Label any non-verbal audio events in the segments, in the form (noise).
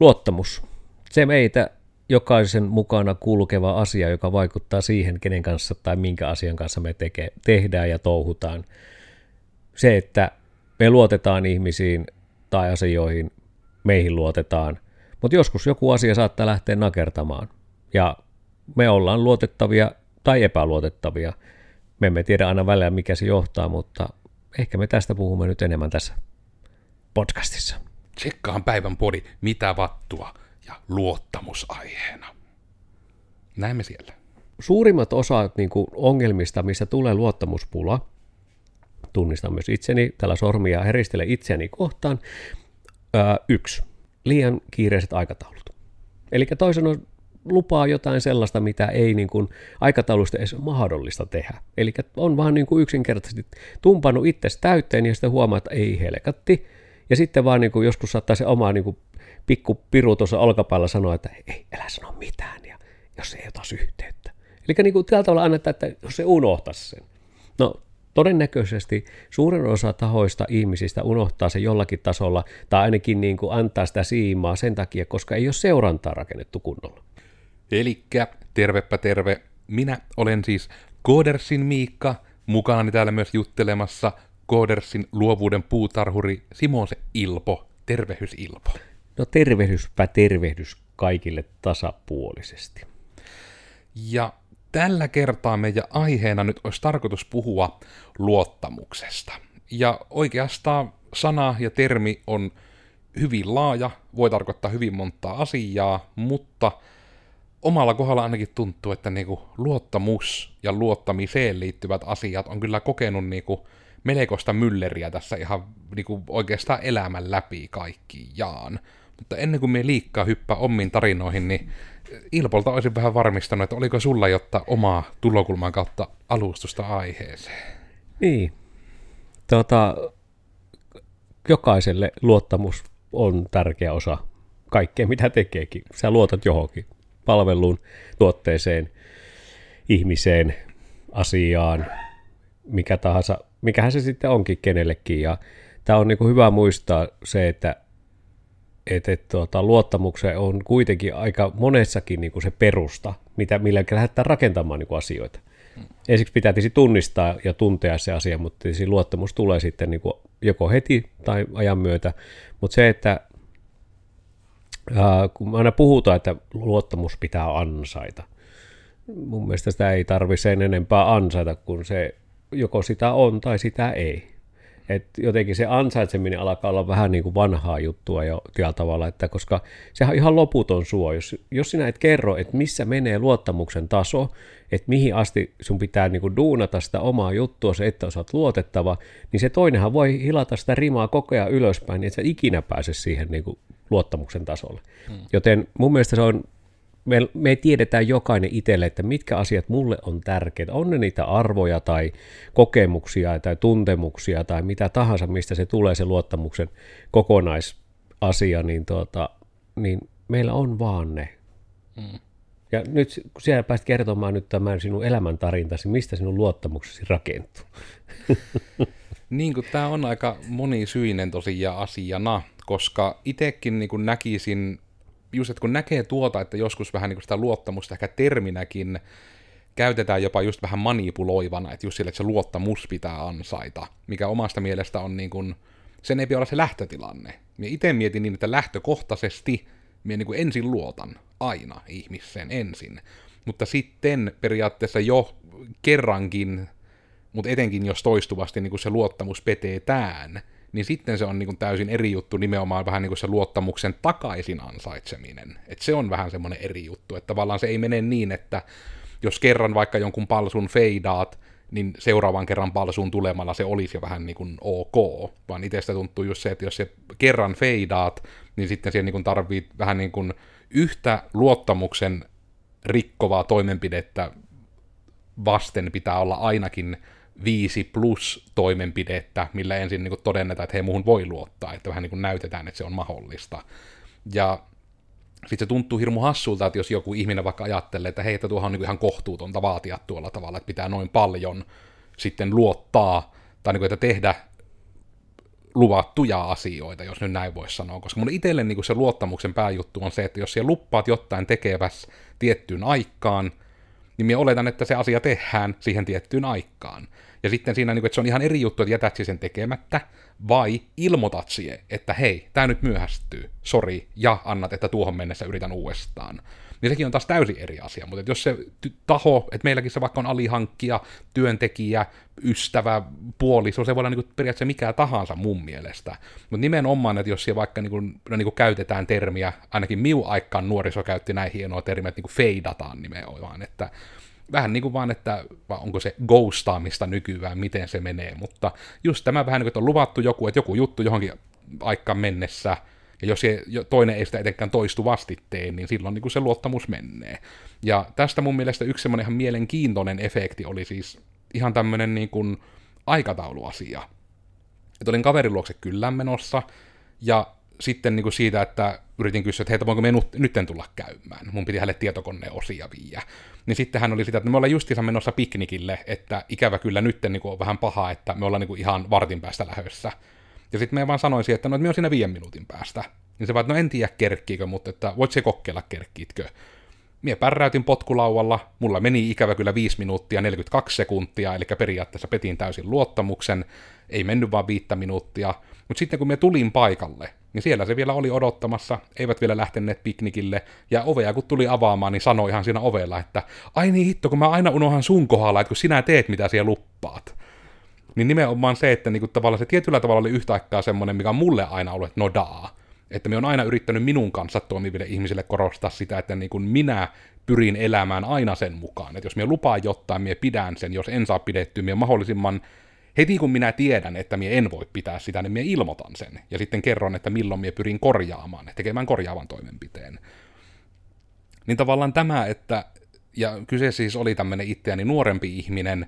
Luottamus. Se meitä jokaisen mukana kulkeva asia, joka vaikuttaa siihen, kenen kanssa tai minkä asian kanssa me teke, tehdään ja touhutaan. Se, että me luotetaan ihmisiin tai asioihin, meihin luotetaan, mutta joskus joku asia saattaa lähteä nakertamaan. Ja me ollaan luotettavia tai epäluotettavia. Me emme tiedä aina välillä, mikä se johtaa, mutta ehkä me tästä puhumme nyt enemmän tässä podcastissa. Tsekkaan päivän podi, mitä vattua ja luottamusaiheena. Näemme siellä. Suurimmat osat niin kuin ongelmista, missä tulee luottamuspula, tunnistan myös itseni, tällä sormia heristele itseäni kohtaan. Ää, yksi, liian kiireiset aikataulut. Eli toisen on lupaa jotain sellaista, mitä ei niin kuin aikataulusta edes mahdollista tehdä. Eli on vaan niin kuin yksinkertaisesti tumpannut itse täyteen ja sitten huomaa, että ei helkatti. Ja sitten vaan niin kuin joskus saattaa se oma niin kuin pikku piru tuossa olkapäällä sanoa, että ei, älä sano mitään, ja jos ei ota yhteyttä. Eli niin kuin tällä tavalla annetaan, että jos se unohtaisi sen. No todennäköisesti suurin osa tahoista ihmisistä unohtaa se jollakin tasolla, tai ainakin niin kuin antaa sitä siimaa sen takia, koska ei ole seurantaa rakennettu kunnolla. Elikkä tervepä terve. Minä olen siis Koodersin Miikka, mukana täällä myös juttelemassa Koodersin luovuuden puutarhuri Simose Ilpo. Tervehys Ilpo. No tervehdyspä tervehdys kaikille tasapuolisesti. Ja tällä kertaa meidän aiheena nyt olisi tarkoitus puhua luottamuksesta. Ja oikeastaan sana ja termi on hyvin laaja, voi tarkoittaa hyvin montaa asiaa, mutta omalla kohdalla ainakin tuntuu, että niinku luottamus ja luottamiseen liittyvät asiat on kyllä kokenut niinku melkoista mylleriä tässä ihan niinku oikeastaan elämän läpi kaikkiaan. Mutta ennen kuin me liikkaa hyppää omiin tarinoihin, niin Ilpolta olisin vähän varmistanut, että oliko sulla jotta omaa tulokulman kautta alustusta aiheeseen? Niin. Tota, jokaiselle luottamus on tärkeä osa kaikkea, mitä tekeekin. Sä luotat johonkin palveluun, tuotteeseen, ihmiseen, asiaan, mikä tahansa, mikähän se sitten onkin kenellekin. Ja tämä on niin hyvä muistaa se, että että et, tuota, luottamukseen on kuitenkin aika monessakin niin kuin se perusta, mitä, millä lähdetään rakentamaan niin kuin asioita. Hmm. Ensiksi pitää tietysti tunnistaa ja tuntea se asia, mutta luottamus tulee sitten niin kuin joko heti tai ajan myötä. Mutta se, että ää, kun aina puhutaan, että luottamus pitää ansaita, mun mielestä sitä ei tarvitse sen enempää ansaita, kun se joko sitä on tai sitä ei että jotenkin se ansaitseminen alkaa olla vähän niin kuin vanhaa juttua jo tällä tavalla, että koska sehän on ihan loputon suo, jos, jos sinä et kerro, että missä menee luottamuksen taso, että mihin asti sun pitää niin kuin duunata sitä omaa juttua, se, että osaat luotettava, niin se toinenhan voi hilata sitä rimaa koko ajan ylöspäin, niin että sä ikinä pääse siihen niin kuin luottamuksen tasolle. Hmm. Joten mun mielestä se on me, me tiedetään jokainen itselle, että mitkä asiat mulle on tärkeitä. On ne niitä arvoja tai kokemuksia tai tuntemuksia tai mitä tahansa, mistä se tulee se luottamuksen kokonaisasia, niin, tuota, niin meillä on vaan ne. Mm. Ja nyt kun siellä pääsit kertomaan nyt tämän sinun elämäntarintasi, mistä sinun luottamuksesi rakentuu? (laughs) niin kuin tämä on aika monisyinen tosiaan asiana, koska itsekin niin kuin näkisin just, että kun näkee tuota, että joskus vähän niin sitä luottamusta ehkä terminäkin käytetään jopa just vähän manipuloivana, että just sille, että se luottamus pitää ansaita, mikä omasta mielestä on niin kuin, sen ei pidä olla se lähtötilanne. Minä itse mietin niin, että lähtökohtaisesti minä niin kuin ensin luotan aina ihmiseen ensin, mutta sitten periaatteessa jo kerrankin, mutta etenkin jos toistuvasti niin kuin se luottamus petetään, niin sitten se on niin kuin täysin eri juttu nimenomaan vähän niin kuin se luottamuksen takaisin ansaitseminen. Että se on vähän semmoinen eri juttu, että tavallaan se ei mene niin, että jos kerran vaikka jonkun palsun feidaat, niin seuraavan kerran palsuun tulemalla se olisi jo vähän niin kuin ok, vaan itsestä tuntuu just se, että jos se kerran feidaat, niin sitten siihen niin tarvii vähän niin kuin yhtä luottamuksen rikkovaa toimenpidettä vasten pitää olla ainakin viisi plus toimenpidettä, millä ensin niin kuin todennetaan, että hei, muuhun voi luottaa, että vähän niin kuin näytetään, että se on mahdollista. Ja sitten se tuntuu hirmu hassulta, että jos joku ihminen vaikka ajattelee, että hei, että tuohon on niin ihan kohtuutonta vaatia tuolla tavalla, että pitää noin paljon sitten luottaa, tai niin kuin, että tehdä luvattuja asioita, jos nyt näin voisi sanoa, koska mun itselle niin se luottamuksen pääjuttu on se, että jos siellä luppaat jotain tekeväs tiettyyn aikaan, niin minä oletan, että se asia tehdään siihen tiettyyn aikaan. Ja sitten siinä, niin kuin, että se on ihan eri juttu, että jätät sen tekemättä, vai ilmoitat siihen, että hei, tämä nyt myöhästyy, sori, ja annat, että tuohon mennessä yritän uudestaan niin sekin on taas täysin eri asia. Mutta jos se taho, että meilläkin se vaikka on alihankkija, työntekijä, ystävä, puoliso, se voi olla niin periaatteessa mikä tahansa mun mielestä. Mutta nimenomaan, että jos siellä vaikka niin kuin, no niin kuin käytetään termiä, ainakin miu aikaan nuoriso käytti näin hienoa termiä, että niin feidataan nimenomaan, että vähän niin kuin vaan, että onko se ghostaamista nykyään, miten se menee, mutta just tämä vähän niin kuin, että on luvattu joku, että joku juttu johonkin aikaan mennessä, ja jos se, toinen ei sitä etenkään toistuvasti tee, niin silloin niin kuin se luottamus menee. Ja tästä mun mielestä yksi semmoinen ihan mielenkiintoinen efekti oli siis ihan tämmöinen niin kuin aikatauluasia. Että olin kaverin luokse kyllä menossa, ja sitten niin kuin siitä, että yritin kysyä, että heitä voinko me nyt tulla käymään. Mun piti hänelle tietokoneen osia viiä. Niin sitten hän oli sitä, että me ollaan justiinsa menossa piknikille, että ikävä kyllä nyt niin kuin on vähän paha, että me ollaan niin kuin ihan vartin päästä lähössä. Ja sitten me vaan sanoisin, että no, että me on siinä viiden minuutin päästä. Niin se vaan, että no en tiedä kerkkiikö, mutta että voit se kokeilla kerkkiitkö. Mie pärräytin potkulauvalla, mulla meni ikävä kyllä 5 minuuttia 42 sekuntia, eli periaatteessa petin täysin luottamuksen, ei mennyt vaan viittä minuuttia, mutta sitten kun me tulin paikalle, niin siellä se vielä oli odottamassa, eivät vielä lähteneet piknikille, ja ovea kun tuli avaamaan, niin sanoi ihan siinä ovella, että ai niin hitto, kun mä aina unohan sun kohdalla, että kun sinä teet mitä siellä luppaat. Niin nimenomaan se, että niinku tavallaan se tietyllä tavalla oli yhtä aikaa semmoinen, mikä on mulle aina ollut, että no daa. Että me on aina yrittänyt minun kanssa toimiville ihmisille korostaa sitä, että niin kuin minä pyrin elämään aina sen mukaan. Että jos minä lupaan jotain, minä pidän sen, jos en saa pidettyä, minä mahdollisimman heti kun minä tiedän, että minä en voi pitää sitä, niin minä ilmoitan sen. Ja sitten kerron, että milloin minä pyrin korjaamaan, tekemään korjaavan toimenpiteen. Niin tavallaan tämä, että, ja kyse siis oli tämmöinen itseäni nuorempi ihminen,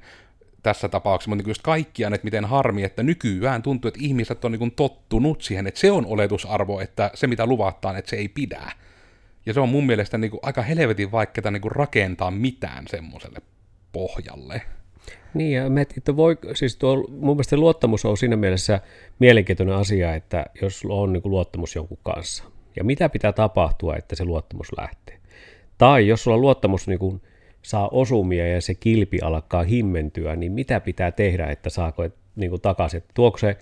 tässä tapauksessa, mutta niin kaikkiaan, että miten harmi, että nykyään tuntuu, että ihmiset on niin tottunut siihen, että se on oletusarvo, että se mitä luvataan, että se ei pidä. Ja se on mun mielestä niin kuin aika helvetin vaikeaa niin kuin rakentaa mitään semmoiselle pohjalle. Niin, ja me, että voi, siis tuo, mun mielestä luottamus on siinä mielessä mielenkiintoinen asia, että jos on niin kuin luottamus jonkun kanssa, ja mitä pitää tapahtua, että se luottamus lähtee. Tai jos sulla on luottamus niin kuin saa osumia ja se kilpi alkaa himmentyä, niin mitä pitää tehdä, että saako niin kuin takaisin? Tuoko se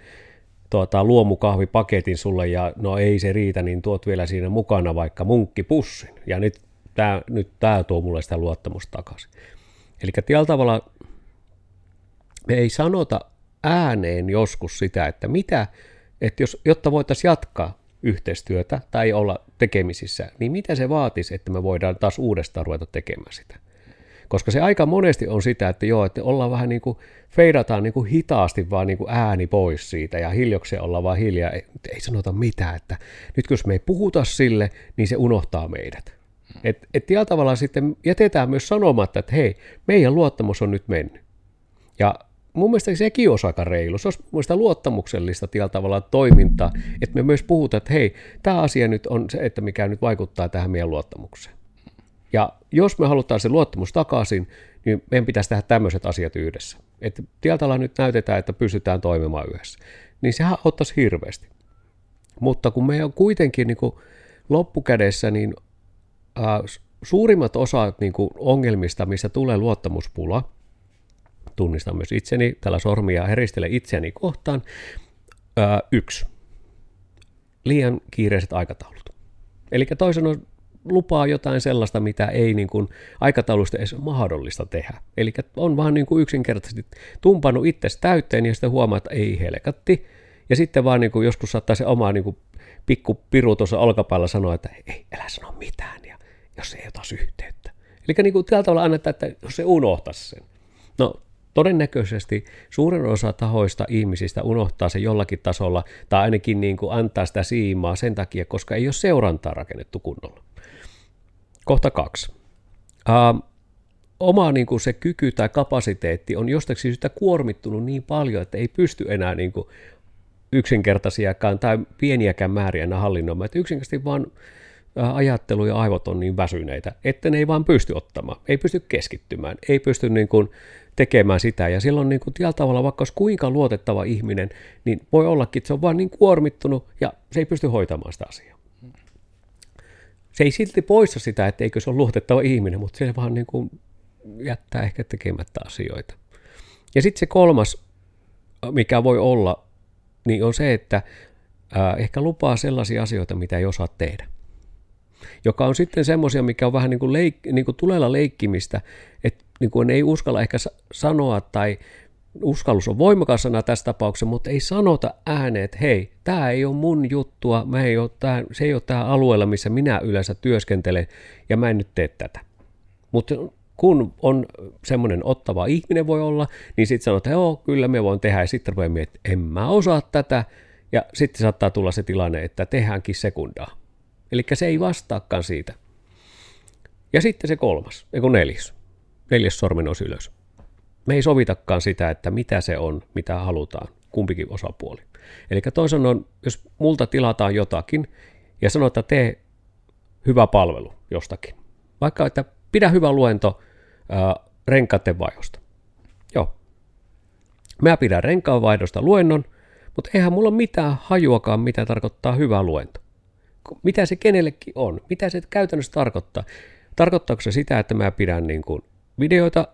tuota, luomukahvipaketin sulle ja no ei se riitä, niin tuot vielä siinä mukana vaikka munkkipussin. Ja nyt tämä nyt tää tuo mulle sitä luottamusta takaisin. Eli tällä tavalla me ei sanota ääneen joskus sitä, että mitä, että jos, jotta voitaisiin jatkaa yhteistyötä tai olla tekemisissä, niin mitä se vaatisi, että me voidaan taas uudestaan ruveta tekemään sitä. Koska se aika monesti on sitä, että joo, että ollaan vähän niin kuin, feidataan niin kuin hitaasti vaan niin kuin ääni pois siitä ja hiljokseen ollaan vaan hiljaa, ei, ei sanota mitään, että nyt jos me ei puhuta sille, niin se unohtaa meidät. Et, et tällä tavalla sitten jätetään myös sanomatta, että hei, meidän luottamus on nyt mennyt. Ja mun mielestä sekin on aika reilu. Se olisi mun luottamuksellista tällä tavalla toimintaa, että me myös puhutaan, että hei, tämä asia nyt on se, että mikä nyt vaikuttaa tähän meidän luottamukseen. Ja jos me halutaan se luottamus takaisin, niin meidän pitäisi tehdä tämmöiset asiat yhdessä. Että tieltä nyt näytetään, että pystytään toimimaan yhdessä. Niin sehän ottaisi hirveästi. Mutta kun me on kuitenkin niin kuin loppukädessä, niin ää, suurimmat osat niin kuin ongelmista, missä tulee luottamuspula, tunnistan myös itseni, tällä sormia heristele itseäni kohtaan, ää, yksi, liian kiireiset aikataulut. Eli toisen on lupaa jotain sellaista, mitä ei niin kuin aikataulusta edes mahdollista tehdä. Eli on vaan niin kuin yksinkertaisesti tumpannut itse täyteen ja sitten huomaa, että ei helkatti. Ja sitten vaan niin kuin joskus saattaa se oma niin kuin pikku piru tuossa olkapäällä sanoa, että ei, älä sano mitään, ja jos ei ota yhteyttä. Eli niin kuin tällä tavalla annetaan, että jos se unohtaisi sen. No todennäköisesti suurin osa tahoista ihmisistä unohtaa se jollakin tasolla, tai ainakin niin kuin antaa sitä siimaa sen takia, koska ei ole seurantaa rakennettu kunnolla. Kohta kaksi. Uh, oma niin kuin se kyky tai kapasiteetti on jostakin syystä kuormittunut niin paljon, että ei pysty enää niin kuin yksinkertaisiakaan tai pieniäkään määriä enää hallinnoimaan. Että yksinkertaisesti vaan ajattelu ja aivot on niin väsyneitä, että ne ei vaan pysty ottamaan, ei pysty keskittymään, ei pysty niin kuin tekemään sitä. Ja silloin niin kuin tällä tavalla, vaikka olisi kuinka luotettava ihminen, niin voi ollakin, että se on vaan niin kuormittunut ja se ei pysty hoitamaan sitä asiaa. Se ei silti poista sitä, että eikö se ole luotettava ihminen, mutta se vaan niin kuin jättää ehkä tekemättä asioita. Ja sitten se kolmas, mikä voi olla, niin on se, että ehkä lupaa sellaisia asioita, mitä ei osaa tehdä. Joka on sitten semmoisia, mikä on vähän niin kuin, leik- niin kuin tulella leikkimistä, että niin kuin ei uskalla ehkä sanoa tai uskallus on voimakas sana tässä tapauksessa, mutta ei sanota ääneen, että hei, tämä ei ole mun juttua, mä ei ole tää, se ei ole tämä alueella, missä minä yleensä työskentelen, ja mä en nyt tee tätä. Mutta kun on semmoinen ottava ihminen voi olla, niin sitten sanotaan, että joo, kyllä me voin tehdä, ja sitten rupeaa miettimään, että en mä osaa tätä, ja sitten saattaa tulla se tilanne, että tehdäänkin sekundaa. Eli se ei vastaakaan siitä. Ja sitten se kolmas, eikö neljäs. Neljäs sormen ylös. Me ei sovitakaan sitä, että mitä se on, mitä halutaan, kumpikin osapuoli. Eli toisen on, jos multa tilataan jotakin ja sanoo, että tee hyvä palvelu jostakin. Vaikka, että pidä hyvä luento ää, renkaiden vaihdosta. Joo. Mä pidän renkaan vaihdosta luennon, mutta eihän mulla mitään hajuakaan, mitä tarkoittaa hyvä luento. Mitä se kenellekin on? Mitä se käytännössä tarkoittaa? Tarkoittaako se sitä, että mä pidän niin kuin videoita,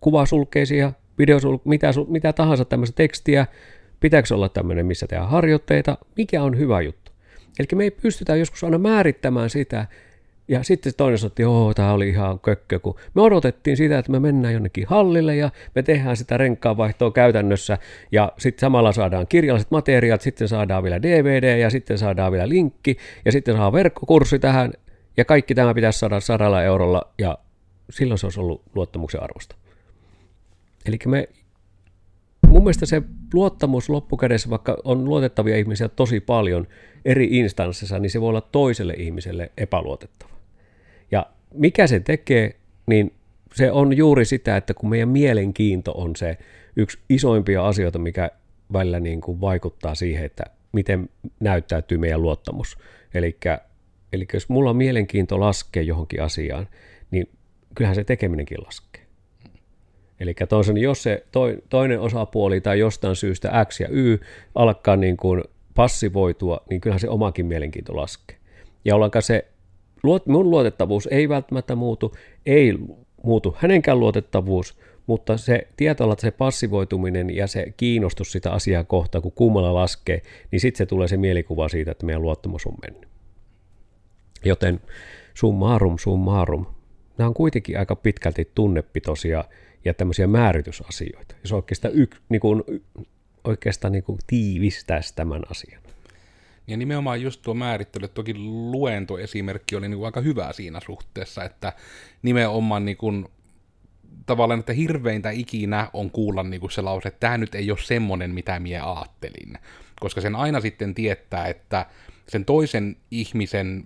kuvasulkeisia, videosul, mitä, mitä tahansa tämmöistä tekstiä, pitääkö olla tämmöinen, missä tehdään harjoitteita, mikä on hyvä juttu. Eli me ei pystytä joskus aina määrittämään sitä, ja sitten toinen sanoi, että joo, tämä oli ihan kökkö, kun me odotettiin sitä, että me mennään jonnekin hallille ja me tehdään sitä renkaanvaihtoa käytännössä. Ja sitten samalla saadaan kirjalliset materiaalit, sitten saadaan vielä DVD ja sitten saadaan vielä linkki ja sitten saadaan verkkokurssi tähän. Ja kaikki tämä pitäisi saada sadalla eurolla ja silloin se olisi ollut luottamuksen arvosta. Eli me, mun mielestä se luottamus loppukädessä, vaikka on luotettavia ihmisiä tosi paljon eri instanssissa, niin se voi olla toiselle ihmiselle epäluotettava. Ja mikä se tekee, niin se on juuri sitä, että kun meidän mielenkiinto on se yksi isoimpia asioita, mikä välillä niin kuin vaikuttaa siihen, että miten näyttäytyy meidän luottamus. Eli jos mulla mielenkiinto laskea johonkin asiaan, niin kyllähän se tekeminenkin laskee. Eli toisen, jos se toinen osapuoli tai jostain syystä X ja Y alkaa niin kuin passivoitua, niin kyllähän se omakin mielenkiinto laskee. Ja ollenkaan se mun luotettavuus ei välttämättä muutu, ei muutu hänenkään luotettavuus, mutta se tietolla, se passivoituminen ja se kiinnostus sitä asiaa kohtaan, kun kummalla laskee, niin sitten se tulee se mielikuva siitä, että meidän luottamus on mennyt. Joten summarum summarum, nämä on kuitenkin aika pitkälti tunnepitoisia ja tämmöisiä määritysasioita. Jos oikeastaan, yk, niin kuin, oikeastaan niin kuin tiivistäisi tämän asian. Ja nimenomaan just tuo määrittely, toki luentoesimerkki oli niin kuin aika hyvä siinä suhteessa, että nimenomaan niin kuin, tavallaan, että hirveintä ikinä on kuulla niin kuin se lause, että tämä nyt ei ole semmoinen, mitä minä ajattelin. Koska sen aina sitten tietää, että sen toisen ihmisen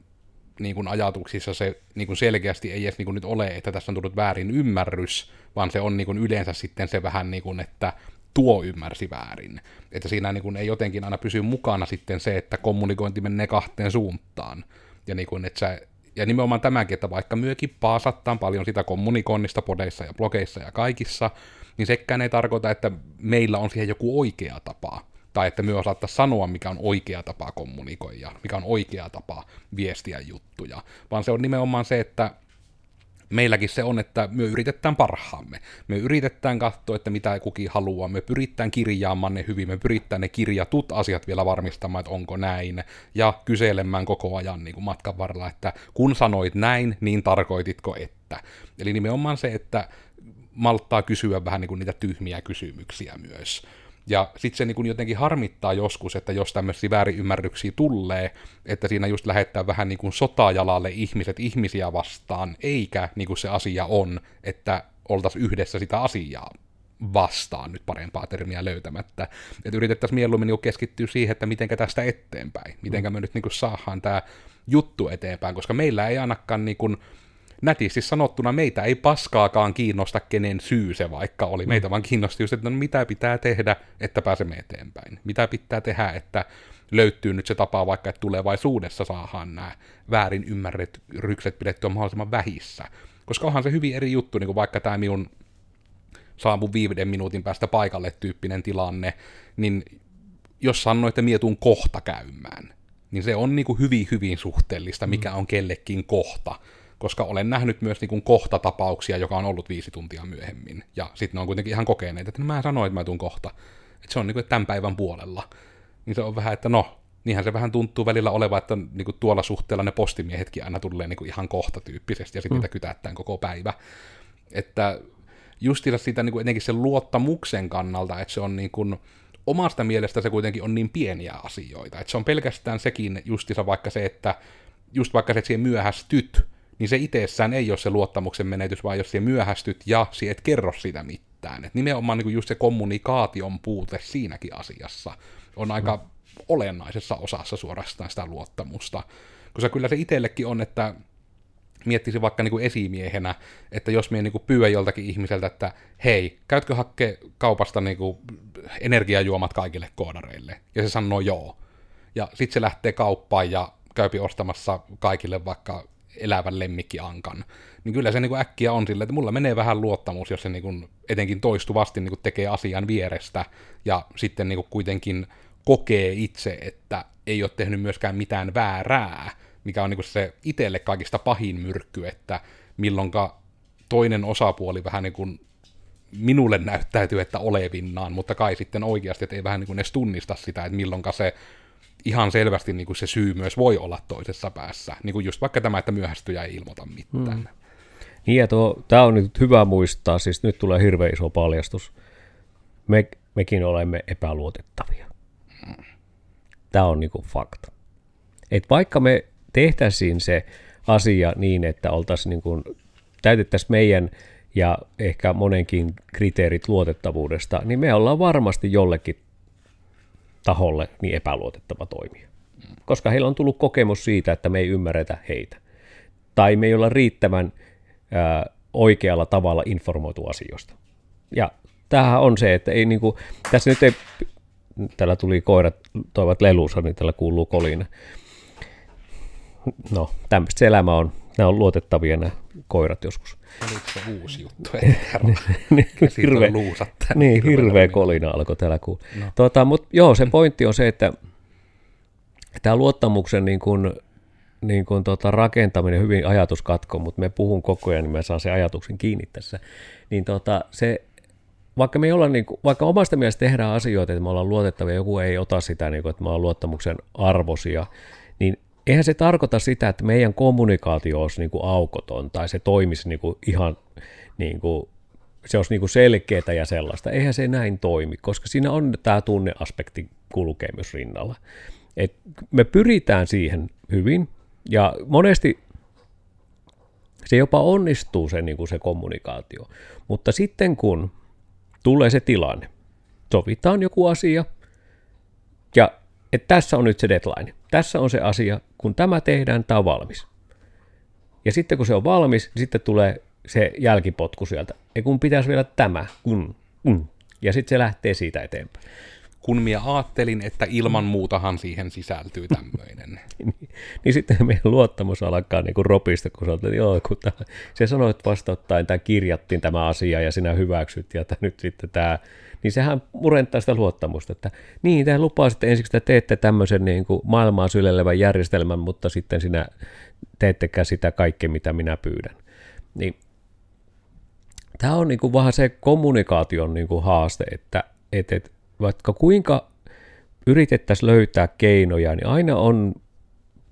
niin kuin ajatuksissa se niin kuin selkeästi ei edes niin kuin nyt ole, että tässä on tullut väärin ymmärrys, vaan se on niin kuin yleensä sitten se vähän niin kuin, että tuo ymmärsi väärin. Että siinä niin kuin ei jotenkin aina pysy mukana sitten se, että kommunikointi menee kahteen suuntaan. Ja, niin kuin, että sä, ja nimenomaan tämäkin, että vaikka myökin paasattaan paljon sitä kommunikoinnista podeissa ja blogeissa ja kaikissa, niin sekään ei tarkoita, että meillä on siihen joku oikea tapa tai että me osattaisiin sanoa, mikä on oikea tapa kommunikoida, mikä on oikea tapa viestiä juttuja, vaan se on nimenomaan se, että meilläkin se on, että me yritetään parhaamme. Me yritetään katsoa, että mitä kukin haluaa, me pyritään kirjaamaan ne hyvin, me pyritään ne kirjatut asiat vielä varmistamaan, että onko näin, ja kyselemään koko ajan niin kuin matkan varrella, että kun sanoit näin, niin tarkoititko että. Eli nimenomaan se, että malttaa kysyä vähän niin kuin niitä tyhmiä kysymyksiä myös. Ja sitten se niin jotenkin harmittaa joskus, että jos tämmöisiä väärinymmärryksiä tulee, että siinä just lähettää vähän niin kuin sotajalalle ihmiset ihmisiä vastaan, eikä niin kuin se asia on, että oltaisiin yhdessä sitä asiaa vastaan nyt parempaa termiä löytämättä. Että yritettäisiin mieluummin niin keskittyä siihen, että mitenkä tästä eteenpäin, mitenkä me nyt niin saadaan tämä juttu eteenpäin, koska meillä ei ainakaan niin kuin, nätisti sanottuna meitä ei paskaakaan kiinnosta, kenen syy se vaikka oli. Meitä mm. vaan kiinnosti just, että no, mitä pitää tehdä, että pääsemme eteenpäin. Mitä pitää tehdä, että löytyy nyt se tapa vaikka, että tulevaisuudessa saadaan nämä väärin ymmärret rykset pidettyä mahdollisimman vähissä. Koska onhan se hyvin eri juttu, niin kuin vaikka tämä minun saavun viiden minuutin päästä paikalle tyyppinen tilanne, niin jos sanoo, että mietun kohta käymään, niin se on niin kuin hyvin, hyvin suhteellista, mikä mm. on kellekin kohta. Koska olen nähnyt myös niin kuin kohtatapauksia, joka on ollut viisi tuntia myöhemmin. Ja sitten ne on kuitenkin ihan kokeneet, että no mä sanoin, että mä tuun kohta. Että se on niin kuin tämän päivän puolella. Niin se on vähän, että no, niinhän se vähän tuntuu välillä oleva, että niin kuin tuolla suhteella ne postimiehetkin aina tulee niin kuin ihan kohta tyyppisesti, ja sitten mm. niitä kytättään koko päivä. Että justiinsa sitä niin kuin etenkin sen luottamuksen kannalta, että se on niin kuin, omasta mielestä se kuitenkin on niin pieniä asioita, että se on pelkästään sekin justiinsa vaikka se, että just vaikka se, että siihen myöhästyt, niin se itsessään ei ole se luottamuksen menetys, vaan jos siihen myöhästyt ja siihen et kerro sitä mitään. Et nimenomaan niin kuin just se kommunikaation puute siinäkin asiassa on aika mm. olennaisessa osassa suorastaan sitä luottamusta. Koska kyllä se itsellekin on, että miettisi vaikka niin kuin esimiehenä, että jos minä niin pyydän joltakin ihmiseltä, että hei, käytkö hakke kaupasta niin kuin energiajuomat kaikille koodareille? Ja se sanoo joo. Ja sitten se lähtee kauppaan ja käypi ostamassa kaikille vaikka elävän lemmikkiankan. Niin kyllä se niin kuin äkkiä on sillä, että mulla menee vähän luottamus, jos se niin kuin etenkin toistuvasti niin kuin tekee asian vierestä ja sitten niin kuin kuitenkin kokee itse, että ei ole tehnyt myöskään mitään väärää, mikä on niin se itselle kaikista pahin myrkky, että milloinka toinen osapuoli vähän niin kuin minulle näyttäytyy, että olevinnaan, mutta kai sitten oikeasti, että ei vähän niin kuin edes tunnista sitä, että milloinka se ihan selvästi niin kuin se syy myös voi olla toisessa päässä. Niin kuin just vaikka tämä, että myöhästyjä ei ilmoita mitään. Hmm. Niin ja tämä on nyt hyvä muistaa, siis nyt tulee hirveän iso paljastus. Me, mekin olemme epäluotettavia. Tämä on niin kuin fakta. Et vaikka me tehtäisiin se asia niin, että oltaisiin niin täytettäisiin meidän ja ehkä monenkin kriteerit luotettavuudesta, niin me ollaan varmasti jollekin taholle niin epäluotettava toimija. Koska heillä on tullut kokemus siitä, että me ei ymmärretä heitä. Tai me ei olla riittävän ää, oikealla tavalla informoitu asioista. Ja tämähän on se, että ei niinku, tässä nyt ei, täällä tuli koirat, toivat lelussa, niin täällä kuuluu kolina no, tämmöistä se elämä on. Nämä on luotettavia nämä koirat joskus. Oliko se uusi juttu? (laughs) niin, hirveä, niin, hirveä kolina alkoi täällä kuulla. No. Tota, Mutta joo, se pointti on se, että tämä luottamuksen niin kuin, niin kuin tota rakentaminen, hyvin ajatuskatko, mutta me puhun koko ajan, niin mä saan sen ajatuksen kiinni tässä. Niin tota, se, vaikka me olla, niin kuin, vaikka omasta mielestä tehdään asioita, että me ollaan luotettavia, joku ei ota sitä, niin kuin, että me ollaan luottamuksen arvosia, niin eihän se tarkoita sitä, että meidän kommunikaatio olisi niin kuin aukoton tai se toimisi niin kuin ihan niin kuin, se olisi niin kuin selkeää ja sellaista. Eihän se näin toimi, koska siinä on tämä tunneaspekti kulkee myös rinnalla. Et me pyritään siihen hyvin ja monesti se jopa onnistuu se, niin kuin se kommunikaatio. Mutta sitten kun tulee se tilanne, sovitaan joku asia että tässä on nyt se deadline. Tässä on se asia, kun tämä tehdään, tämä on valmis. Ja sitten kun se on valmis, niin sitten tulee se jälkipotku sieltä. Ja kun pitäisi vielä tämä, kun, kun. Ja sitten se lähtee siitä eteenpäin. Kun minä ajattelin, että ilman muutahan siihen sisältyy tämmöinen. (laughs) niin, niin sitten meidän luottamus alkaa niin kuin ropista, kun sä että joo, kun tämä, se sanoit vastauttain, tai kirjattiin tämä asia ja sinä hyväksyt, ja nyt sitten tämä niin sehän murentaa sitä luottamusta, että niin, te lupasitte ensiksi, että teette tämmöisen niin kuin maailmaa sylelevän järjestelmän, mutta sitten sinä teettekään sitä kaikkea, mitä minä pyydän. Niin, tämä on niin kuin vähän se kommunikaation niin kuin haaste, että et, et, vaikka kuinka yritettäisiin löytää keinoja, niin aina on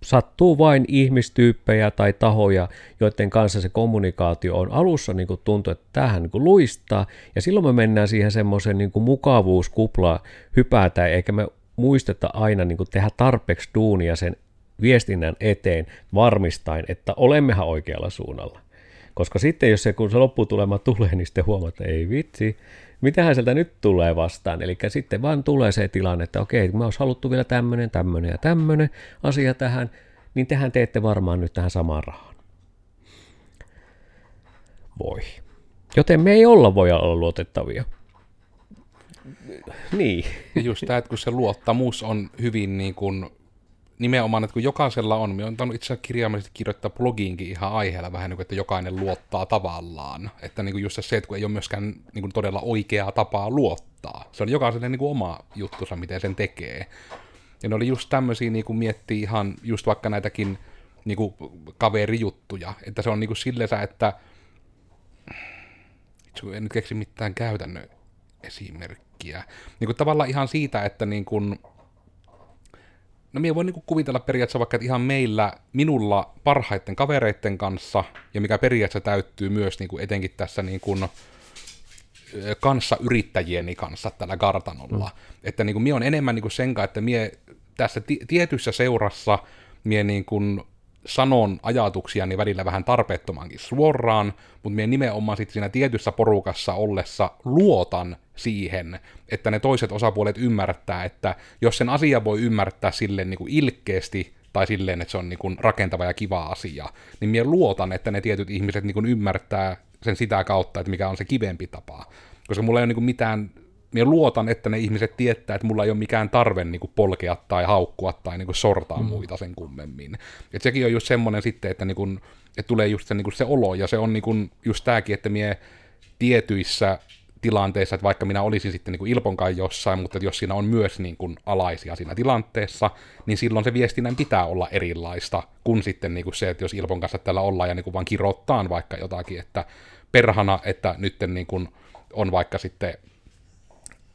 sattuu vain ihmistyyppejä tai tahoja, joiden kanssa se kommunikaatio on alussa niin kuin tuntuu, että tähän niin kuin luistaa, ja silloin me mennään siihen semmoisen niin kuin mukavuuskuplaan hypätä, eikä me muisteta aina niin kuin tehdä tarpeeksi duunia sen viestinnän eteen varmistaen, että olemmehan oikealla suunnalla. Koska sitten, jos se, kun se lopputulema tulee, niin sitten huomaat, että ei vitsi, mitähän sieltä nyt tulee vastaan. Eli sitten vaan tulee se tilanne, että okei, mä olisi haluttu vielä tämmöinen, tämmöinen ja tämmöinen asia tähän, niin tehän teette varmaan nyt tähän samaan rahaan. Voi. Joten me ei olla voi olla luotettavia. niin. Just tämä, että kun se luottamus on hyvin niin kuin, nimenomaan, että kun jokaisella on, minä olen itse asiassa kirjaimellisesti kirjoittaa blogiinkin ihan aiheella vähän niin kuin, että jokainen luottaa tavallaan. Että niin kuin just se, että kun ei ole myöskään niin kuin todella oikeaa tapaa luottaa. Se on jokaiselle niin kuin oma juttusa, miten sen tekee. Ja ne oli just tämmöisiä, niin kuin miettii ihan just vaikka näitäkin niin kuin kaverijuttuja. Että se on niin kuin sillensä, että itse en nyt keksi mitään käytännön esimerkkiä. Niin kuin tavallaan ihan siitä, että niin kuin, No minä voin niinku kuvitella periaatteessa vaikka, että ihan meillä, minulla parhaiten kavereiden kanssa, ja mikä periaatteessa täyttyy myös niinku etenkin tässä niinku, kanssa yrittäjieni kanssa tällä kartanolla. Mm. Että niinku, minä on enemmän niinku sen kanssa, että minä tässä t- tietyssä seurassa minä niinku sanon ajatuksiani välillä vähän tarpeettomankin suoraan, mutta minä nimenomaan sitten siinä tietyssä porukassa ollessa luotan siihen, että ne toiset osapuolet ymmärtää, että jos sen asia voi ymmärtää silleen niin kuin ilkeästi, tai silleen, että se on niin kuin rakentava ja kiva asia, niin minä luotan, että ne tietyt ihmiset niin kuin ymmärtää sen sitä kautta, että mikä on se kivempi tapa. Koska mulla ei ole niin kuin mitään minä luotan, että ne ihmiset tietää, että mulla ei ole mikään tarve niin kuin polkea tai haukkua tai niin kuin sortaa mm. muita sen kummemmin. Et sekin on just semmoinen sitten, että, niin kuin, että tulee just se, niin kuin se olo, ja se on niin kuin just tämäkin, että minä tietyissä tilanteissa, että vaikka minä olisin sitten niin kuin Ilpon kai jossain, mutta jos siinä on myös niin kuin alaisia siinä tilanteessa, niin silloin se viestinnän pitää olla erilaista kuin sitten niin kuin se, että jos Ilpon kanssa täällä ollaan ja niin kuin vaan kirottaan vaikka jotakin, että perhana, että nyt niin kuin on vaikka sitten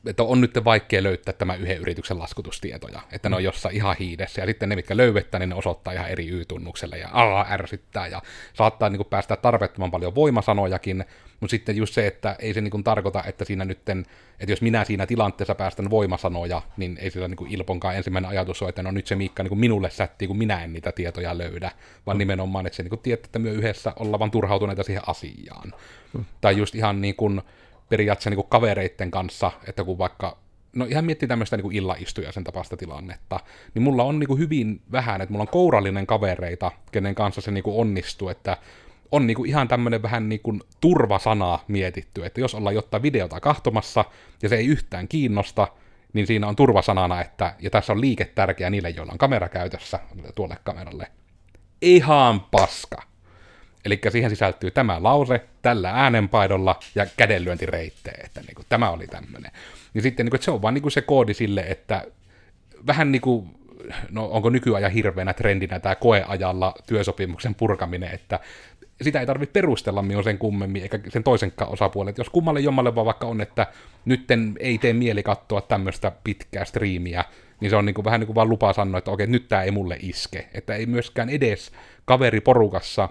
että on nyt vaikea löytää tämä yhden yrityksen laskutustietoja, että ne on jossain ihan hiidessä, ja sitten ne, mitkä löydetään, niin ne osoittaa ihan eri Y-tunnukselle, ja ala ärsyttää, ja saattaa niin kuin, päästä tarpeettoman paljon voimasanojakin, mutta sitten just se, että ei se niin kuin, tarkoita, että siinä nytten, että jos minä siinä tilanteessa päästän voimasanoja, niin ei sillä niin kuin Ilponkaan ensimmäinen ajatus ole, että no nyt se Miikka niin kuin minulle sättii, kun minä en niitä tietoja löydä, vaan mm. nimenomaan, että se niin kuin, tietää, että me yhdessä ollaan vaan turhautuneita siihen asiaan. Mm. Tai just ihan niin kuin, periaatteessa niin kuin kavereitten kanssa, että kun vaikka, no ihan miettii tämmöistä niin illaistuja sen tapasta tilannetta, niin mulla on niin kuin hyvin vähän, että mulla on kourallinen kavereita, kenen kanssa se niin kuin onnistuu, että on niin kuin ihan tämmöinen vähän niin kuin turvasana mietitty, että jos ollaan jotain videota kahtomassa ja se ei yhtään kiinnosta, niin siinä on turvasanana, että, ja tässä on liike tärkeä niille, joilla on kamera käytössä, tuolle kameralle. Ihan paska. Eli siihen sisältyy tämä lause tällä äänenpaidolla ja kädenlyöntireitteen, että niin kuin, tämä oli tämmöinen. Niin sitten niin kuin, se on vaan niin kuin se koodi sille, että vähän niin kuin, no onko nykyajan hirveänä trendinä tämä koeajalla työsopimuksen purkaminen, että sitä ei tarvitse perustella minun sen kummemmin, eikä sen toisenkaan osapuolen. Jos kummalle jommalle vaan vaikka on, että nytten ei tee mieli katsoa tämmöistä pitkää striimiä, niin se on niin kuin, vähän niin kuin vaan lupa sanoa, että okei, nyt tämä ei mulle iske. Että ei myöskään edes kaveriporukassa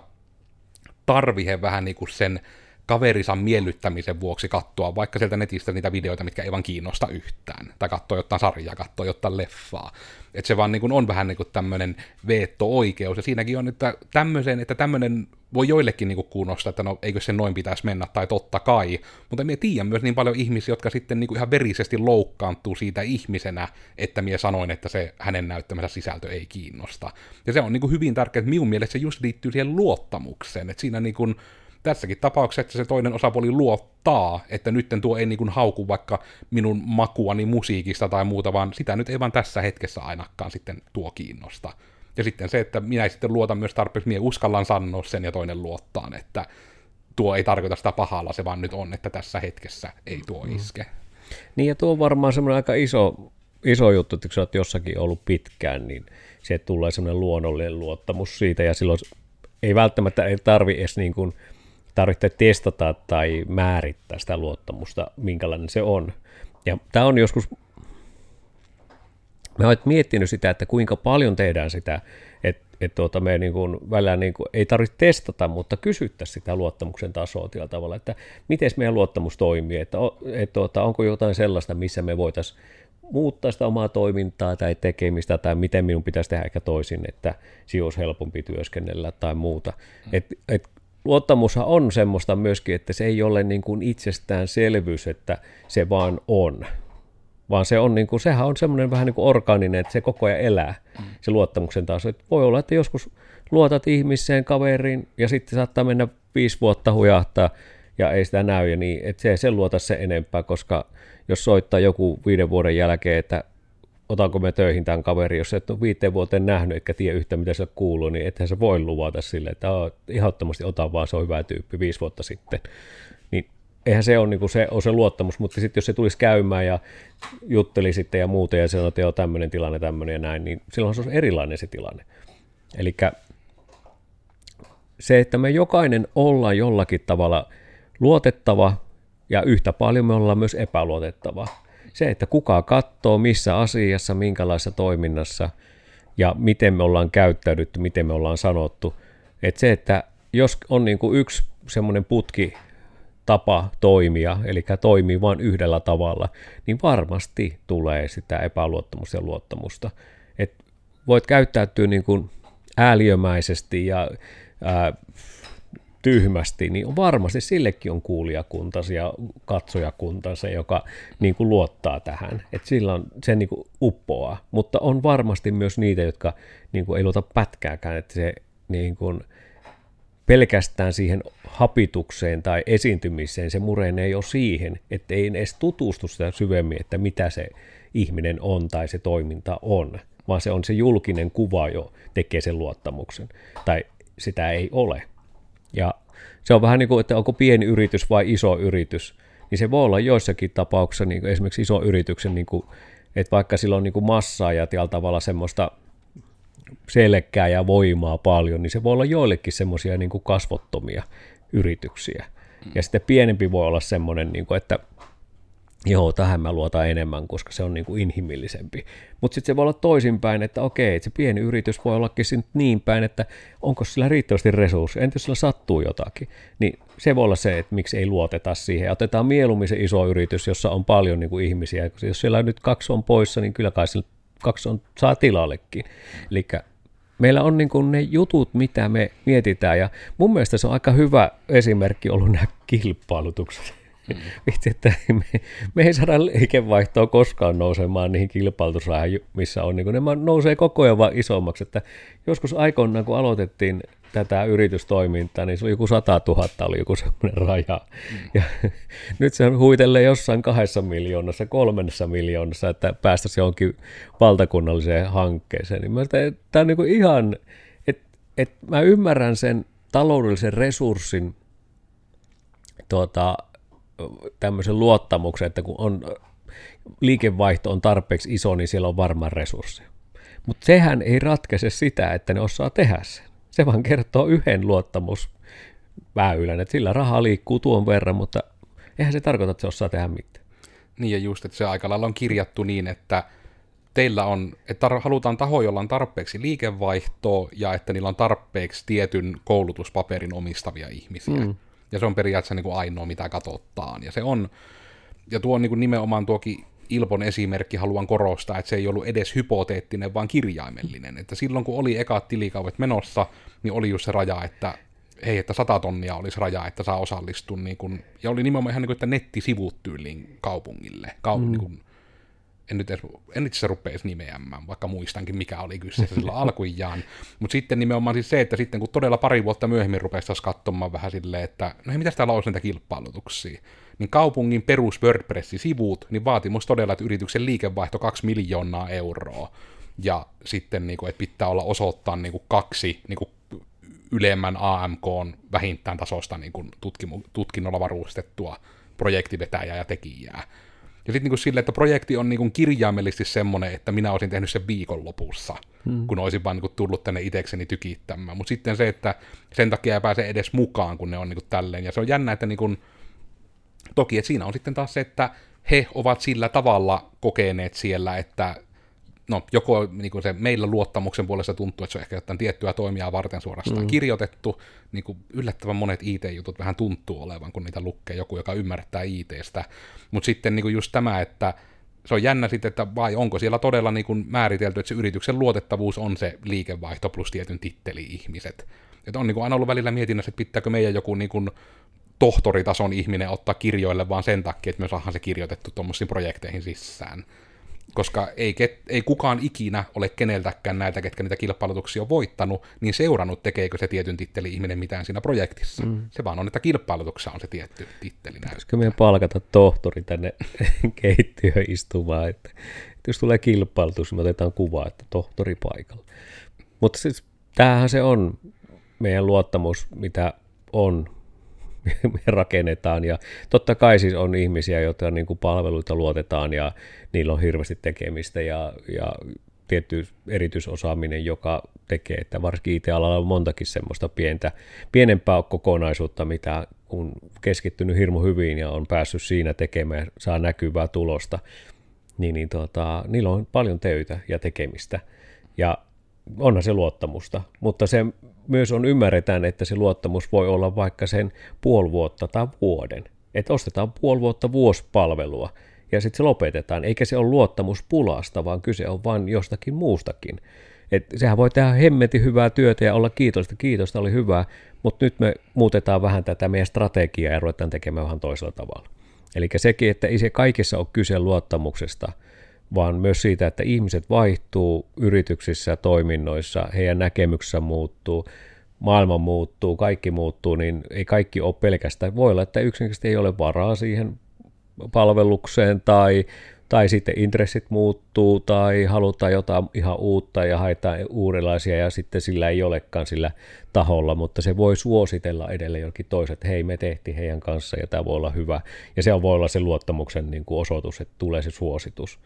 tarvihe vähän niin kuin sen kaverisan miellyttämisen vuoksi katsoa vaikka sieltä netistä niitä videoita, mitkä ei vaan kiinnosta yhtään. Tai katsoa jotain sarjaa, katsoa jotain leffaa. Että se vaan niin kuin on vähän niin kuin tämmöinen veetto-oikeus. Ja siinäkin on, että tämmöisen, että tämmöinen voi joillekin niin kuunnostaa, että no eikö se noin pitäisi mennä, tai totta kai. Mutta minä tiedän myös niin paljon ihmisiä, jotka sitten niin ihan verisesti loukkaantuu siitä ihmisenä, että minä sanoin, että se hänen näyttämänsä sisältö ei kiinnosta. Ja se on niin hyvin tärkeää, että minun mielestä se just liittyy siihen luottamukseen, että siinä niin kuin, tässäkin tapauksessa se toinen osapuoli luottaa, että nytten tuo ei niin hauku vaikka minun makuani musiikista tai muuta, vaan sitä nyt ei vaan tässä hetkessä ainakaan sitten tuo kiinnosta. Ja sitten se, että minä sitten luotan myös tarpeeksi, minä uskallan sanoa sen ja toinen luottaa, että tuo ei tarkoita sitä pahalla, se vaan nyt on, että tässä hetkessä ei tuo mm. iske. Niin ja tuo on varmaan semmoinen aika iso, iso juttu, että kun sä oot jossakin ollut pitkään, niin se tulee semmoinen luonnollinen luottamus siitä ja silloin ei välttämättä ei tarvi edes niin kuin tarvitse testata tai määrittää sitä luottamusta, minkälainen se on. Ja tämä on joskus, mä oon miettinyt sitä, että kuinka paljon tehdään sitä, että et tuota, me niin kuin, välillä niin kuin, ei tarvitse testata, mutta kysyttää sitä luottamuksen tasoa tällä tavalla, että miten meidän luottamus toimii, että et, tuota, onko jotain sellaista, missä me voitaisiin muuttaa sitä omaa toimintaa tai tekemistä tai miten minun pitäisi tehdä ehkä toisin, että siinä olisi helpompi työskennellä tai muuta. Et, et luottamushan on semmoista myöskin, että se ei ole niin kuin itsestäänselvyys, että se vaan on, vaan se on niin kuin, sehän on semmoinen vähän niin kuin orgaaninen, että se koko ajan elää, se luottamuksen taso. Että voi olla, että joskus luotat ihmiseen, kaveriin, ja sitten saattaa mennä viisi vuotta hujahtaa, ja ei sitä näy, ja niin, että se, se luota se enempää, koska jos soittaa joku viiden vuoden jälkeen, että otanko me töihin tämän kaverin, jos et ole viiteen vuoteen nähnyt, etkä tiedä yhtä, mitä se kuuluu, niin ethän se voi luvata sille, että ehdottomasti ota vaan, se on hyvä tyyppi viisi vuotta sitten. Niin eihän se ole, niin kuin se, ole se luottamus, mutta sitten jos se tulisi käymään ja jutteli sitten ja muuta ja sanoi, että joo tämmöinen tilanne, tämmöinen ja näin, niin silloin se on erilainen se tilanne. Eli se, että me jokainen ollaan jollakin tavalla luotettava ja yhtä paljon me ollaan myös epäluotettava. Se, että kuka katsoo, missä asiassa, minkälaisessa toiminnassa ja miten me ollaan käyttäydytty, miten me ollaan sanottu. Että se, että jos on niin kuin yksi semmoinen putki tapa toimia, eli toimii vain yhdellä tavalla, niin varmasti tulee sitä epäluottamusta ja luottamusta. Et voit käyttäytyä niin kuin ääliömäisesti ja ää, tyhmästi, niin on varmasti sillekin on kuulijakuntansa ja katsojakuntansa, joka niin kuin luottaa tähän, että sillä on, se niin kuin uppoaa, mutta on varmasti myös niitä, jotka niin kuin ei luota pätkääkään, että se niin kuin, pelkästään siihen hapitukseen tai esiintymiseen, se mureen ei ole siihen, että ei edes tutustu sitä syvemmin, että mitä se ihminen on tai se toiminta on, vaan se on se julkinen kuva jo tekee sen luottamuksen, tai sitä ei ole. Ja se on vähän niin kuin, että onko pieni yritys vai iso yritys, niin se voi olla joissakin tapauksissa, niin kuin esimerkiksi iso yrityksen, niin kuin, että vaikka sillä on niin kuin massaa ja tällä tavalla semmoista selkää ja voimaa paljon, niin se voi olla joillekin semmoisia niin kasvottomia yrityksiä. Ja sitten pienempi voi olla semmoinen, niin kuin, että joo, tähän mä luotan enemmän, koska se on niin kuin inhimillisempi. Mutta sitten se voi olla toisinpäin, että okei, että se pieni yritys voi ollakin niin päin, että onko sillä riittävästi resursseja, entä jos sillä sattuu jotakin. Niin se voi olla se, että miksi ei luoteta siihen. Otetaan mieluummin se iso yritys, jossa on paljon niin kuin ihmisiä. Jos siellä nyt kaksi on poissa, niin kyllä kai sillä kaksi on, saa tilallekin. Eli meillä on niin kuin ne jutut, mitä me mietitään, ja mun mielestä se on aika hyvä esimerkki ollut nämä kilpailutukset. Mm. (laughs) Vitsi, että me, me ei saada liikevaihtoa koskaan nousemaan niihin kilpailutusrahaan, missä on, niin ne nousee koko ajan vaan isommaksi. Että joskus aikoinaan, kun aloitettiin tätä yritystoimintaa, niin se oli joku 100 000 oli joku semmoinen raja. Mm. Ja (laughs) nyt se on huitelee jossain kahdessa miljoonassa, kolmessa miljoonassa, että päästäisiin johonkin valtakunnalliseen hankkeeseen. Niin mä tämä on niin kuin ihan, että et mä ymmärrän sen taloudellisen resurssin tuota, tämmöisen luottamuksen, että kun on, liikevaihto on tarpeeksi iso, niin siellä on varmaan resurssi. Mutta sehän ei ratkaise sitä, että ne osaa tehdä sen. Se vaan kertoo yhden luottamusväylän, että sillä rahaa liikkuu tuon verran, mutta eihän se tarkoita, että se osaa tehdä mitään. Niin ja just, että se aika lailla on kirjattu niin, että teillä on, että halutaan taho, jolla on tarpeeksi liikevaihtoa ja että niillä on tarpeeksi tietyn koulutuspaperin omistavia ihmisiä. Mm. Ja se on periaatteessa niin kuin ainoa, mitä katsotaan. Ja se on, ja tuo on niin kuin nimenomaan tuokin Ilpon esimerkki haluan korostaa, että se ei ollut edes hypoteettinen, vaan kirjaimellinen. Että silloin kun oli ekat tilikauvet menossa, niin oli just se raja, että hei, että sata tonnia olisi raja, että saa osallistua. Niin kun, ja oli nimenomaan ihan niin kuin, että nettisivut tyyliin kaupungille. Kau, mm. niin kun, en nyt, edes, en itse rupea edes nimeämään, vaikka muistankin mikä oli kyseessä sillä (laughs) alkujaan. Mutta sitten nimenomaan siis se, että sitten kun todella pari vuotta myöhemmin rupesi taas katsomaan vähän silleen, että no mitä täällä olisi näitä kilpailutuksia, niin kaupungin perus WordPress-sivut, niin vaatimus todella, että yrityksen liikevaihto 2 miljoonaa euroa. Ja sitten, niin kuin, että pitää olla osoittaa niin kuin kaksi niin kuin ylemmän AMK vähintään tasosta niin kuin tutkimu- tutkinnolla varustettua projektivetäjää ja tekijää. Ja sitten niin sille, että projekti on niin kirjaimellisesti semmoinen, että minä olisin tehnyt sen viikon lopussa, hmm. kun olisin vaan niin tullut tänne itsekseni tykittämään. Mutta sitten se, että sen takia ei pääse edes mukaan, kun ne on niin tälleen. Ja se on jännä, että niin kuin, toki että siinä on sitten taas se, että he ovat sillä tavalla kokeneet siellä, että no, joko niin kuin se meillä luottamuksen puolesta tuntuu, että se on ehkä jotain tiettyä toimijaa varten suorastaan mm. kirjoitettu, niin kuin yllättävän monet IT-jutut vähän tuntuu olevan, kun niitä lukee joku, joka ymmärtää ITstä, mutta sitten niin kuin just tämä, että se on jännä sitten, että vai onko siellä todella niin kuin määritelty, että se yrityksen luotettavuus on se liikevaihto plus tietyn titteli-ihmiset. Että on niin kuin aina ollut välillä mietinnässä, että pitääkö meidän joku niin kuin tohtoritason ihminen ottaa kirjoille vaan sen takia, että me saadaan se kirjoitettu tuommoisiin projekteihin sisään. Koska ei, ket, ei kukaan ikinä ole keneltäkään näitä, ketkä niitä kilpailutuksia on voittanut, niin seurannut, tekeekö se tietyn titteli ihminen mitään siinä projektissa. Mm. Se vaan on, että kilpailutuksessa on se tietty titteli. Pitäisikö meidän palkata tohtori tänne (laughs) keittiöön istumaan, että, että jos tulee kilpailutus, niin me otetaan kuva, että tohtori paikalla. Mutta siis tämähän se on meidän luottamus, mitä on rakennetaan. Ja totta kai siis on ihmisiä, joita niin kuin palveluita luotetaan ja niillä on hirveästi tekemistä ja, ja tietty erityisosaaminen, joka tekee, että varsinkin IT-alalla on montakin semmoista pientä, pienempää kokonaisuutta, mitä on keskittynyt hirmu hyvin ja on päässyt siinä tekemään, saa näkyvää tulosta, niin, niin tota, niillä on paljon töitä ja tekemistä. Ja onhan se luottamusta, mutta se myös on ymmärretään, että se luottamus voi olla vaikka sen puoli vuotta tai vuoden. Että ostetaan puoli vuotta vuospalvelua ja sitten se lopetetaan. Eikä se ole luottamus pulasta, vaan kyse on vain jostakin muustakin. Et sehän voi tehdä hemmetin hyvää työtä ja olla kiitosta, kiitosta oli hyvää, mutta nyt me muutetaan vähän tätä meidän strategiaa ja ruvetaan tekemään vähän toisella tavalla. Eli sekin, että ei se kaikessa ole kyse luottamuksesta – vaan myös siitä, että ihmiset vaihtuu yrityksissä toiminnoissa, heidän näkemyksensä muuttuu, maailma muuttuu, kaikki muuttuu, niin ei kaikki ole pelkästään. Voi olla, että yksinkertaisesti ei ole varaa siihen palvelukseen tai, tai sitten intressit muuttuu tai halutaan jotain ihan uutta ja haetaan uudenlaisia ja sitten sillä ei olekaan sillä taholla, mutta se voi suositella edelleen jokin toiset, hei me tehtiin heidän kanssa ja tämä voi olla hyvä. Ja se voi olla se luottamuksen niin kuin osoitus, että tulee se suositus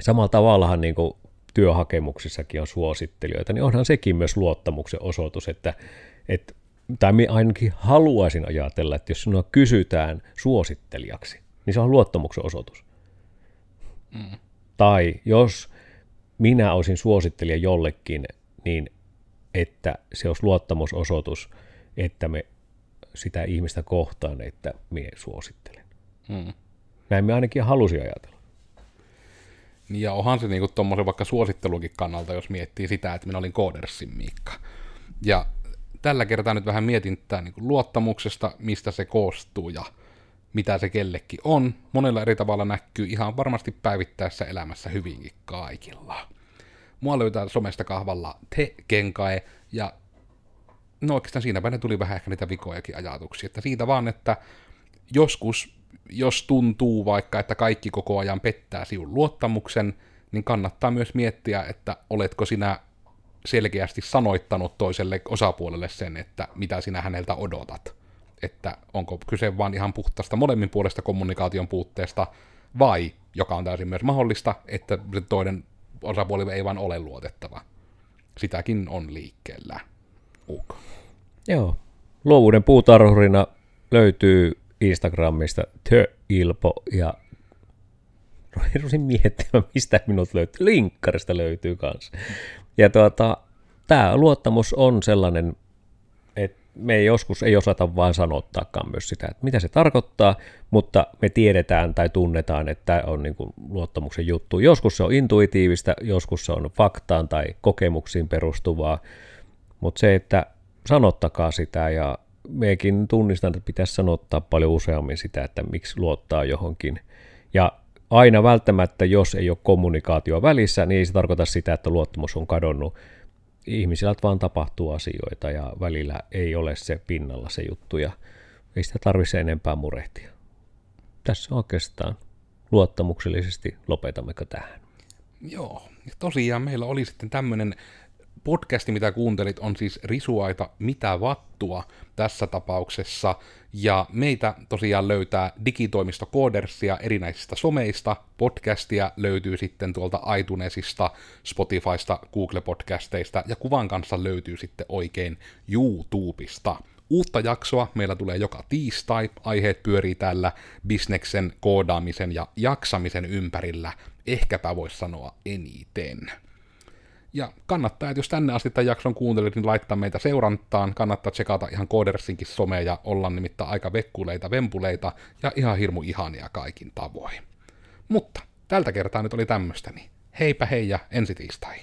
samalla tavallahan niin kuin työhakemuksissakin on suosittelijoita, niin onhan sekin myös luottamuksen osoitus, että, että tai minä ainakin haluaisin ajatella, että jos sinua kysytään suosittelijaksi, niin se on luottamuksen osoitus. Mm. Tai jos minä olisin suosittelija jollekin, niin että se olisi luottamusosoitus, että me sitä ihmistä kohtaan, että minä suosittelen. Mm. Näin me ainakin halusin ajatella. Niin ja onhan se niinku tuommoisen vaikka suosittelukin kannalta, jos miettii sitä, että minä olin Koodersin Miikka. Ja tällä kertaa nyt vähän mietin tätä niinku luottamuksesta, mistä se koostuu ja mitä se kellekin on. Monella eri tavalla näkyy ihan varmasti päivittäessä elämässä hyvinkin kaikilla. Mua löytää somesta kahvalla te kenkae ja no oikeastaan siinäpä ne tuli vähän ehkä niitä vikojakin ajatuksia. Että siitä vaan, että joskus jos tuntuu vaikka, että kaikki koko ajan pettää sinun luottamuksen, niin kannattaa myös miettiä, että oletko sinä selkeästi sanoittanut toiselle osapuolelle sen, että mitä sinä häneltä odotat. Että onko kyse vain ihan puhtaasta molemmin puolesta kommunikaation puutteesta, vai, joka on täysin myös mahdollista, että toinen osapuoli ei vain ole luotettava. Sitäkin on liikkeellä. UK. Joo. Luovuuden puutarhurina löytyy Instagramista Ilpo ja rusin miettimään, (laughs) mistä minut löytyy. Linkkarista löytyy kanssa. Ja tuota, tämä luottamus on sellainen, että me ei joskus ei osata vaan sanottaakaan myös sitä, että mitä se tarkoittaa, mutta me tiedetään tai tunnetaan, että tämä on niin luottamuksen juttu. Joskus se on intuitiivista, joskus se on faktaan tai kokemuksiin perustuvaa, mutta se, että sanottakaa sitä ja mekin tunnistan, että pitäisi sanottaa paljon useammin sitä, että miksi luottaa johonkin. Ja aina välttämättä, jos ei ole kommunikaatio välissä, niin ei se tarkoita sitä, että luottamus on kadonnut. Ihmisillä vaan tapahtuu asioita ja välillä ei ole se pinnalla se juttu ja ei sitä tarvitse enempää murehtia. Tässä oikeastaan luottamuksellisesti lopetammeko tähän. Joo, ja tosiaan meillä oli sitten tämmöinen podcasti, mitä kuuntelit, on siis Risuaita Mitä vattua tässä tapauksessa, ja meitä tosiaan löytää digitoimisto Koodersia erinäisistä someista, podcastia löytyy sitten tuolta iTunesista, Spotifysta, Google-podcasteista, ja kuvan kanssa löytyy sitten oikein YouTubesta. Uutta jaksoa meillä tulee joka tiistai, aiheet pyörii täällä bisneksen, koodaamisen ja jaksamisen ympärillä, ehkäpä voisi sanoa eniten. Ja kannattaa, että jos tänne asti tämän jakson kuuntelit, niin laittaa meitä seurantaan. Kannattaa tsekata ihan Koodersinkin somea ja olla nimittäin aika vekkuleita, vempuleita ja ihan hirmu ihania kaikin tavoin. Mutta tältä kertaa nyt oli tämmöistä, niin heipä hei ja ensi tiistai.